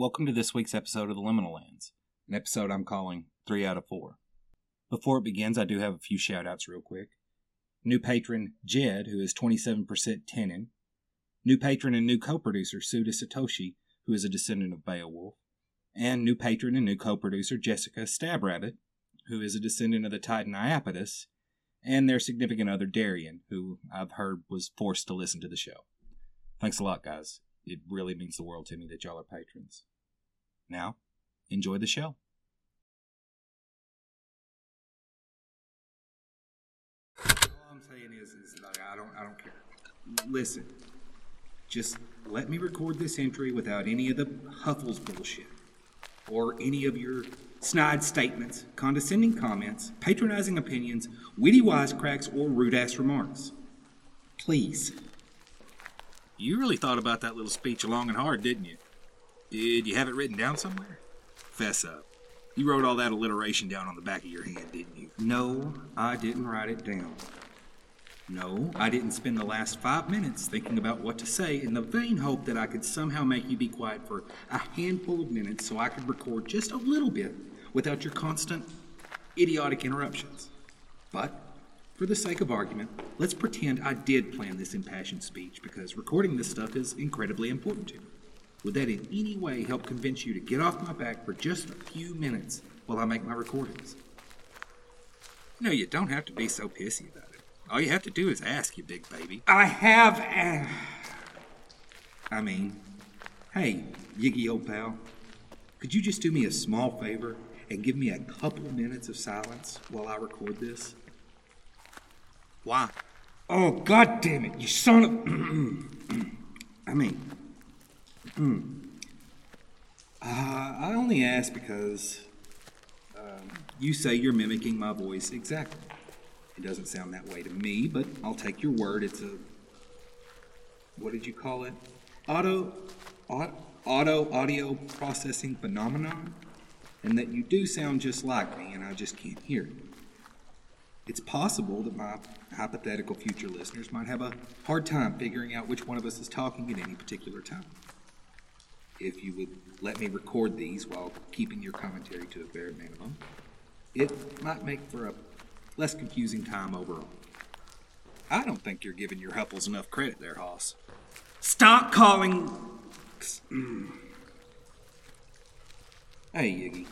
Welcome to this week's episode of the Liminal Lands, an episode I'm calling 3 out of 4. Before it begins, I do have a few shout outs real quick. New patron Jed, who is 27% Tenon. New patron and new co producer Suda Satoshi, who is a descendant of Beowulf. And new patron and new co producer Jessica Stabrabbit, who is a descendant of the Titan Iapetus, and their significant other Darian, who I've heard was forced to listen to the show. Thanks a lot, guys. It really means the world to me that y'all are patrons. Now, enjoy the show. All I'm saying is, is like, I don't, I don't care. Listen, just let me record this entry without any of the Huffles bullshit, or any of your snide statements, condescending comments, patronizing opinions, witty wisecracks, or rude ass remarks. Please. You really thought about that little speech long and hard, didn't you? Did you have it written down somewhere? Fess up. You wrote all that alliteration down on the back of your hand, didn't you? No, I didn't write it down. No, I didn't spend the last five minutes thinking about what to say in the vain hope that I could somehow make you be quiet for a handful of minutes so I could record just a little bit without your constant, idiotic interruptions. But, for the sake of argument, let's pretend I did plan this impassioned speech because recording this stuff is incredibly important to me. Would that in any way help convince you to get off my back for just a few minutes while I make my recordings? No, you don't have to be so pissy about it. All you have to do is ask, you big baby. I have. a- I mean, hey, Yiggy old pal, could you just do me a small favor and give me a couple minutes of silence while I record this? Why? Oh, god damn it, you son of. I mean, uh, I only ask because um, you say you're mimicking my voice exactly. It doesn't sound that way to me, but I'll take your word. It's a. What did you call it? Auto. au- Auto audio processing phenomenon? And that you do sound just like me, and I just can't hear it. It's possible that my hypothetical future listeners might have a hard time figuring out which one of us is talking at any particular time. If you would let me record these while keeping your commentary to a bare minimum, it might make for a less confusing time overall. I don't think you're giving your Huffles enough credit there, Hoss. Stop calling. Mm. Hey, Yiggy.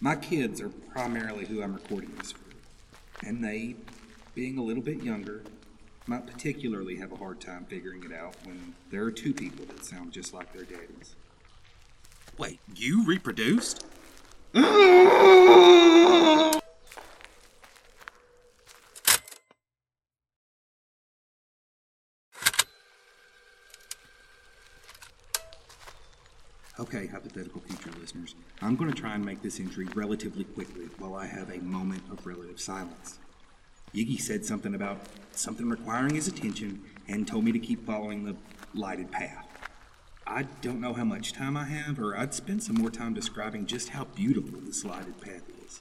My kids are primarily who I'm recording this for. And they, being a little bit younger, might particularly have a hard time figuring it out when there are two people that sound just like their daddies. Wait, you reproduced? Okay, hypothetical future listeners, I'm going to try and make this entry relatively quickly while I have a moment of relative silence. Yiggy said something about something requiring his attention and told me to keep following the lighted path. I don't know how much time I have, or I'd spend some more time describing just how beautiful this lighted path is.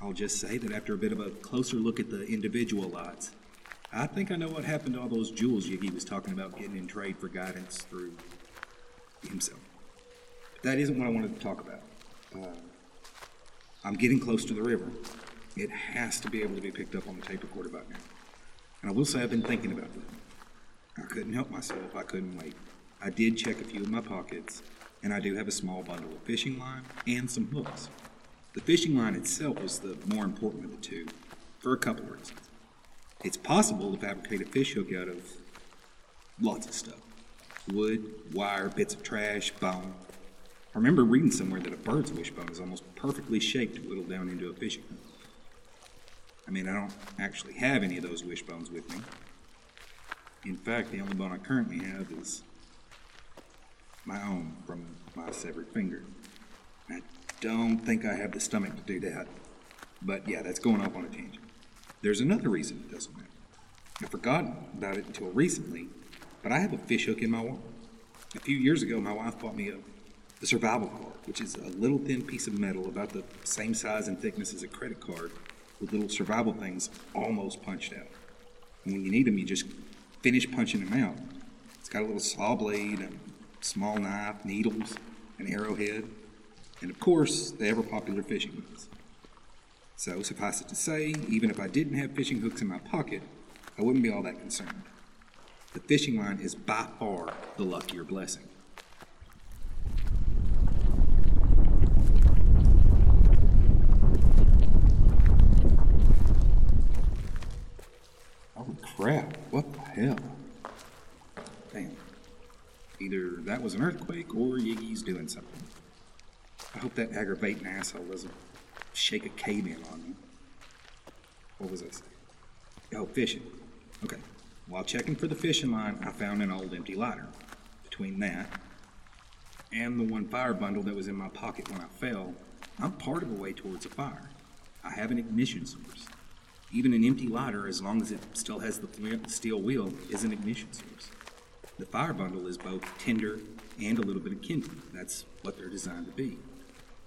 I'll just say that after a bit of a closer look at the individual lights, I think I know what happened to all those jewels Yiggy was talking about getting in trade for guidance through himself. But that isn't what I wanted to talk about. Uh, I'm getting close to the river. It has to be able to be picked up on the tape recorder by now. And I will say I've been thinking about that. I couldn't help myself. I couldn't wait. I did check a few of my pockets, and I do have a small bundle of fishing line and some hooks. The fishing line itself was the more important of the two, for a couple of reasons. It's possible to fabricate a fish hook out of lots of stuff wood, wire, bits of trash, bone. I remember reading somewhere that a bird's wishbone is almost perfectly shaped to whittle down into a fishing hook. I mean, I don't actually have any of those wishbones with me. In fact, the only bone I currently have is my own from my severed finger. I don't think I have the stomach to do that. But yeah, that's going off on a tangent. There's another reason it doesn't matter. I've forgotten about it until recently, but I have a fish hook in my wallet. A few years ago, my wife bought me a, a survival card, which is a little thin piece of metal about the same size and thickness as a credit card, with little survival things almost punched out. And when you need them, you just finish punching them out. It's got a little saw blade, a small knife, needles, an arrowhead, and of course, the ever popular fishing hooks. So, suffice it to say, even if I didn't have fishing hooks in my pocket, I wouldn't be all that concerned. The fishing line is by far the luckier blessing. Holy crap, what the hell? Damn. Either that was an earthquake or Yiggy's doing something. I hope that aggravating asshole doesn't shake a cave in on me. What was I saying? Oh, fishing. Okay. While checking for the fishing line, I found an old empty lighter. Between that and the one fire bundle that was in my pocket when I fell, I'm part of a way towards a fire. I have an ignition source. Even an empty lighter, as long as it still has the steel wheel, is an ignition source. The fire bundle is both tinder and a little bit of kindling. That's what they're designed to be.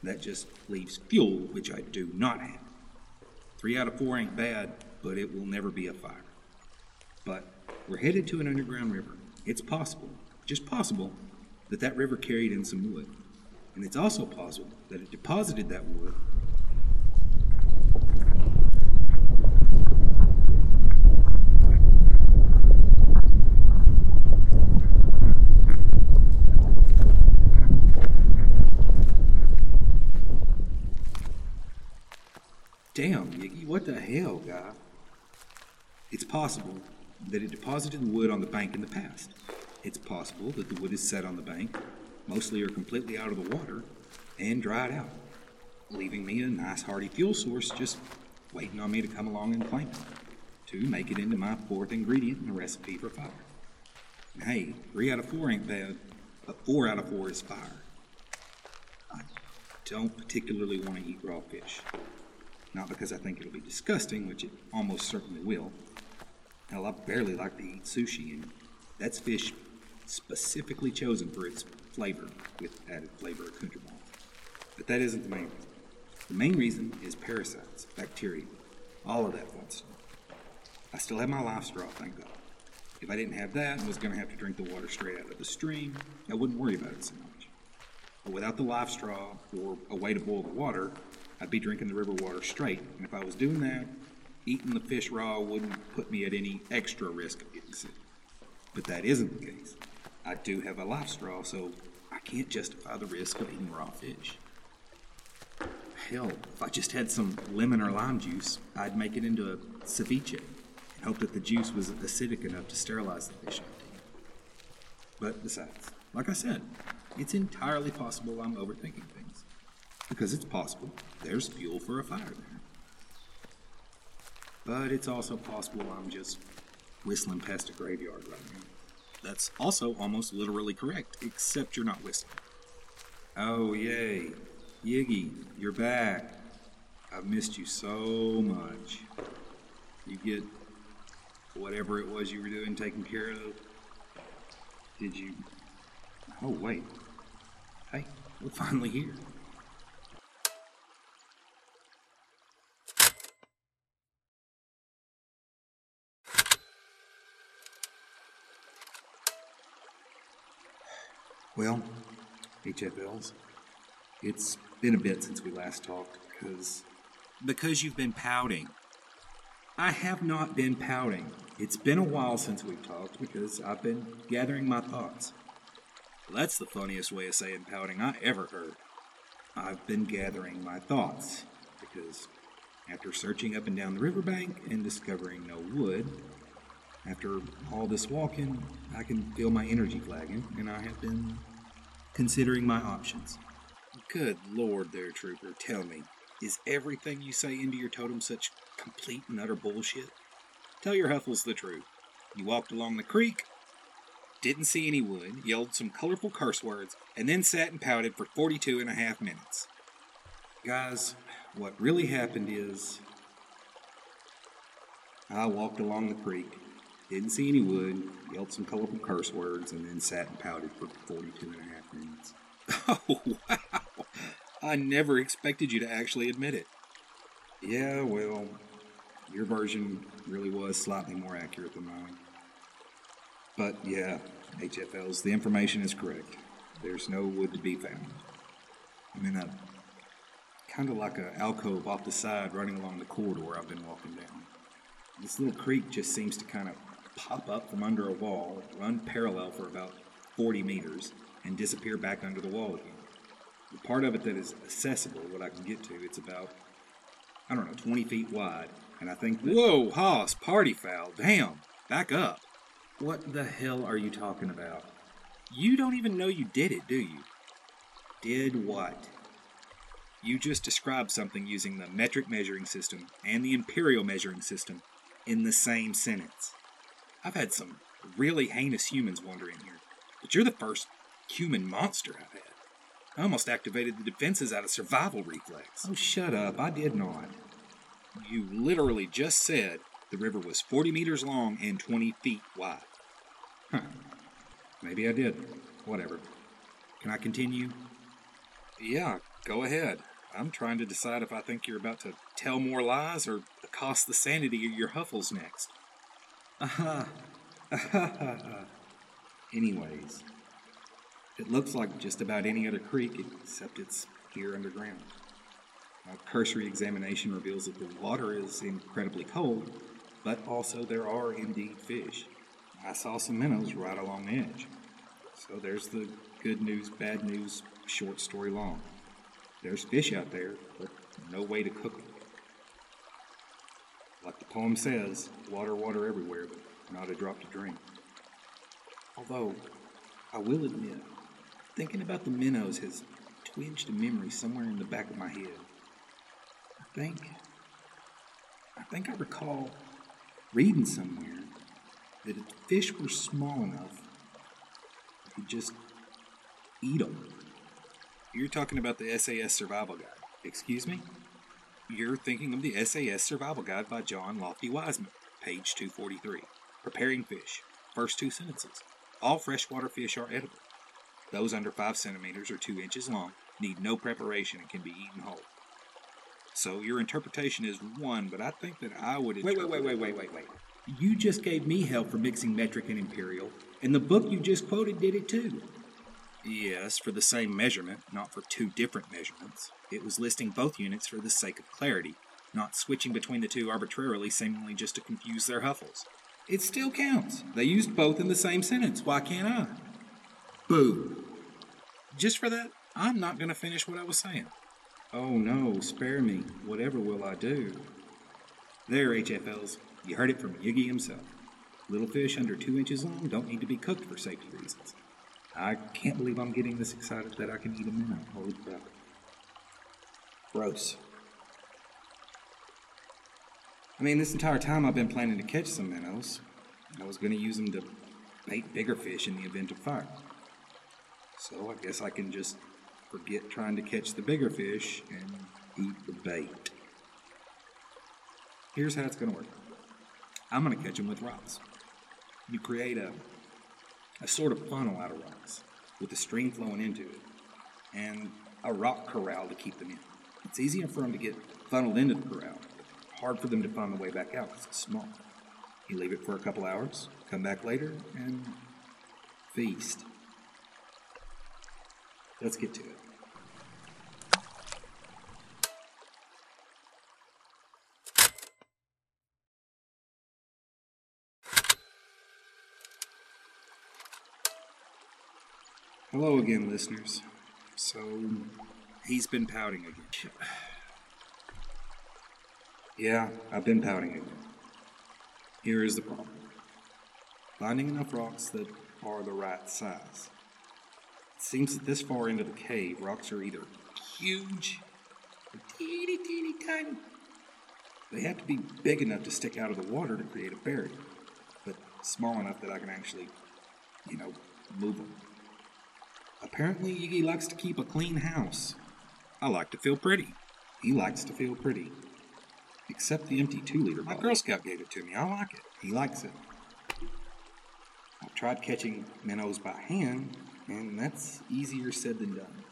That just leaves fuel, which I do not have. Three out of four ain't bad, but it will never be a fire. But we're headed to an underground river. It's possible, just possible, that that river carried in some wood. And it's also possible that it deposited that wood Damn, Yiggy, what the hell, guy? It's possible that it deposited the wood on the bank in the past. It's possible that the wood is set on the bank, mostly or completely out of the water, and dried out, leaving me a nice hearty fuel source just waiting on me to come along and claim it, to make it into my fourth ingredient in the recipe for fire. And hey, three out of four ain't bad, but four out of four is fire. I don't particularly want to eat raw fish. Not because I think it'll be disgusting, which it almost certainly will. Hell, I barely like to eat sushi, and that's fish specifically chosen for its flavor, with added flavor accoutrement. But that isn't the main reason. The main reason is parasites, bacteria, all of that fun stuff. I still have my life straw, thank God. If I didn't have that and was going to have to drink the water straight out of the stream, I wouldn't worry about it so much. But without the life straw or a way to boil the water, I'd be drinking the river water straight. And if I was doing that, eating the fish raw wouldn't put me at any extra risk of getting sick. But that isn't the case. I do have a life straw, so I can't justify the risk of eating raw fish. Hell, if I just had some lemon or lime juice, I'd make it into a ceviche and hope that the juice was acidic enough to sterilize the fish out But besides, like I said, it's entirely possible I'm overthinking. Because it's possible there's fuel for a fire there. But it's also possible I'm just whistling past a graveyard right now. That's also almost literally correct, except you're not whistling. Oh, yay. Yiggy, you're back. I've missed you so much. You get whatever it was you were doing taken care of? Did you. Oh, wait. Hey, we're finally here. Well, HFLs, it's been a bit since we last talked because. Because you've been pouting. I have not been pouting. It's been a while since we've talked because I've been gathering my thoughts. That's the funniest way of saying pouting I ever heard. I've been gathering my thoughts because after searching up and down the riverbank and discovering no wood, after all this walking, I can feel my energy flagging, and I have been considering my options. Good lord, there, trooper, tell me, is everything you say into your totem such complete and utter bullshit? Tell your Huffles the truth. You walked along the creek, didn't see any wood, yelled some colorful curse words, and then sat and pouted for 42 and a half minutes. Guys, what really happened is I walked along the creek, didn't see any wood, yelled some colorful curse words, and then sat and pouted for 42 and a half minutes. Oh, wow! I never expected you to actually admit it. Yeah, well, your version really was slightly more accurate than mine. But yeah, HFLs, the information is correct. There's no wood to be found. I'm in a kind of like a alcove off the side running along the corridor I've been walking down. This little creek just seems to kind of pop up from under a wall, run parallel for about 40 meters, and disappear back under the wall again. The part of it that is accessible, what I can get to, it's about, I don't know, 20 feet wide, and I think that. Whoa, Hoss, party foul. Damn, back up. What the hell are you talking about? You don't even know you did it, do you? Did what? You just described something using the metric measuring system and the imperial measuring system in the same sentence. I've had some really heinous humans wander in here, but you're the first human monster I've had. I almost activated the defenses out of survival reflex. Oh, shut up. I did not. You literally just said the river was 40 meters long and 20 feet wide. Huh. Maybe I did. Whatever. Can I continue? Yeah, go ahead. I'm trying to decide if I think you're about to tell more lies or cost the sanity of your huffles next. Aha. Anyways, it looks like just about any other creek except it's here underground. A cursory examination reveals that the water is incredibly cold, but also there are indeed fish. I saw some minnows right along the edge. So there's the good news, bad news, short story long. There's fish out there, but no way to cook them. Like the poem says, water, water everywhere, but not a drop to drink. Although, I will admit, thinking about the minnows has twinged a memory somewhere in the back of my head. I think, I think I recall reading somewhere that if the fish were small enough, you could just eat them. You're talking about the SAS Survival Guide. Excuse me? You're thinking of the SAS Survival Guide by John Lofty Wiseman, page 243. Preparing fish. First two sentences. All freshwater fish are edible. Those under 5 centimeters or 2 inches long need no preparation and can be eaten whole. So your interpretation is one, but I think that I would. Wait, wait, wait, wait, wait, wait, wait. You just gave me hell for mixing metric and imperial, and the book you just quoted did it too. Yes, for the same measurement, not for two different measurements. It was listing both units for the sake of clarity, not switching between the two arbitrarily, seemingly just to confuse their huffles. It still counts. They used both in the same sentence. Why can't I? Boo. Just for that, I'm not going to finish what I was saying. Oh no, spare me. Whatever will I do? There, HFLs. You heard it from Yiggy himself. Little fish under two inches long don't need to be cooked for safety reasons. I can't believe I'm getting this excited that I can eat a minnow. Holy crap. Gross. I mean, this entire time I've been planning to catch some minnows. I was going to use them to bait bigger fish in the event of fire. So I guess I can just forget trying to catch the bigger fish and eat the bait. Here's how it's going to work I'm going to catch them with rods. You create a a sort of funnel out of rocks with a stream flowing into it, and a rock corral to keep them in. It's easier for them to get funneled into the corral, hard for them to find the way back out because it's small. You leave it for a couple hours, come back later, and feast. Let's get to it. Hello again, listeners. So, he's been pouting again. Yeah, I've been pouting again. Here is the problem finding enough rocks that are the right size. It seems that this far into the cave, rocks are either huge or teeny, teeny, tiny. They have to be big enough to stick out of the water to create a barrier, but small enough that I can actually, you know, move them. Apparently, Yiggy likes to keep a clean house. I like to feel pretty. He likes to feel pretty. Except the empty two liter. bottle. My Girl Scout gave it to me. I like it. He likes it. I've tried catching minnows by hand, and that's easier said than done.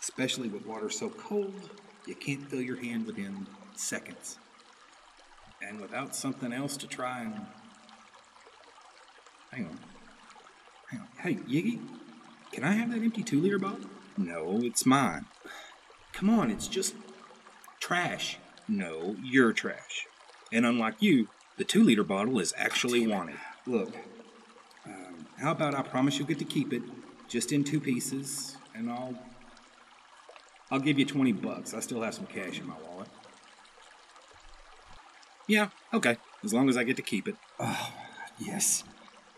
Especially with water so cold, you can't fill your hand within seconds. And without something else to try and. Hang on. Hang on. Hey, Yiggy, Can I have that empty two liter bottle? No, it's mine. Come on, it's just trash. No, you're trash. And unlike you, the two liter bottle is actually wanted. Look, um, how about I promise you'll get to keep it, just in two pieces, and I'll. I'll give you 20 bucks. I still have some cash in my wallet. Yeah, okay, as long as I get to keep it. Oh, yes.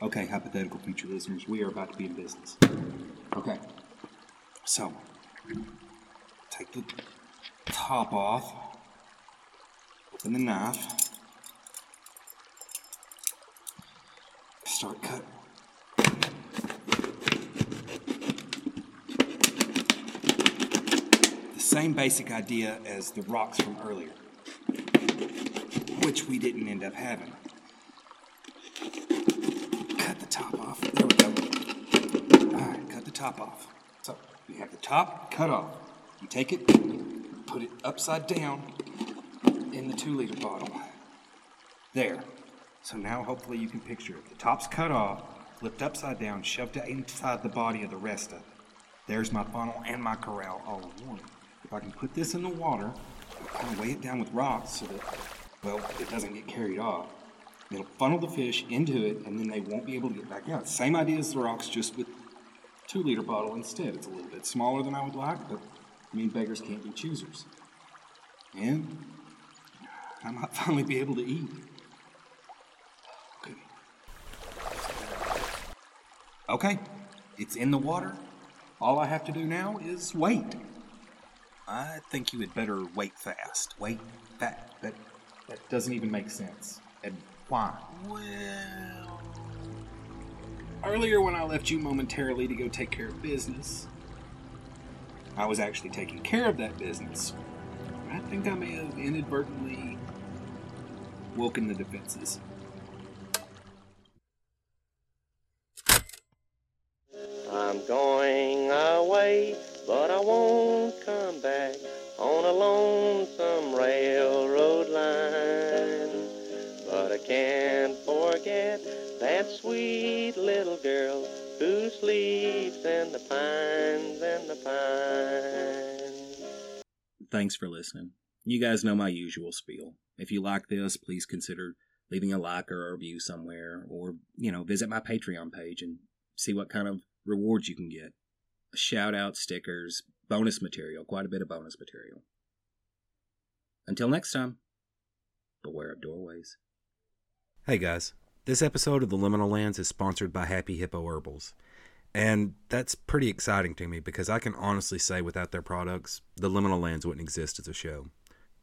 Okay, hypothetical future listeners, we are about to be in business. Okay, so, take the top off, open the knife, start cut. The same basic idea as the rocks from earlier, which we didn't end up having. Cut the top off. There we go. All right, cut the top off. So you have the top cut off. You take it, put it upside down in the two liter bottle. There. So now hopefully you can picture it. The top's cut off, flipped upside down, shoved inside the body of the rest of it. There's my funnel and my corral all in one. If I can put this in the water, kind of weigh it down with rocks so that, well, it doesn't get carried off. It'll funnel the fish into it, and then they won't be able to get back out. Same idea as the rocks, just with two liter bottle instead. It's a little bit smaller than I would like, but I mean, beggars can't be choosers. And I might finally be able to eat. Okay. Okay, it's in the water. All I have to do now is wait. I think you had better wait fast. Wait fast. That, that doesn't even make sense. And why? Well. Earlier, when I left you momentarily to go take care of business, I was actually taking care of that business. I think I may have inadvertently woken the defenses. I'm going away, but I won't come back on a lonesome railroad line. But I can't forget that sweet little girl who sleeps in the pines in the pines. Thanks for listening. You guys know my usual spiel. If you like this, please consider leaving a like or a review somewhere, or, you know, visit my Patreon page and see what kind of rewards you can get. Shout out, stickers, bonus material, quite a bit of bonus material. Until next time, beware of doorways. Hey guys, this episode of the Liminal Lands is sponsored by Happy Hippo Herbals. And that's pretty exciting to me because I can honestly say without their products, the Liminal Lands wouldn't exist as a show.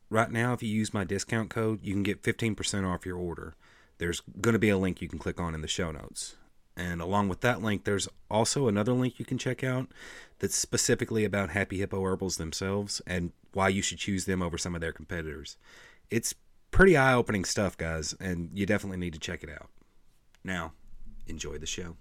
Right now, if you use my discount code, you can get 15% off your order. There's going to be a link you can click on in the show notes. And along with that link, there's also another link you can check out that's specifically about Happy Hippo Herbals themselves and why you should choose them over some of their competitors. It's pretty eye opening stuff, guys, and you definitely need to check it out. Now, enjoy the show.